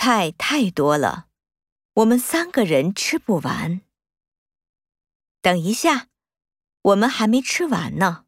菜太多了我们三个人吃不完。等一下我们还没吃完呢。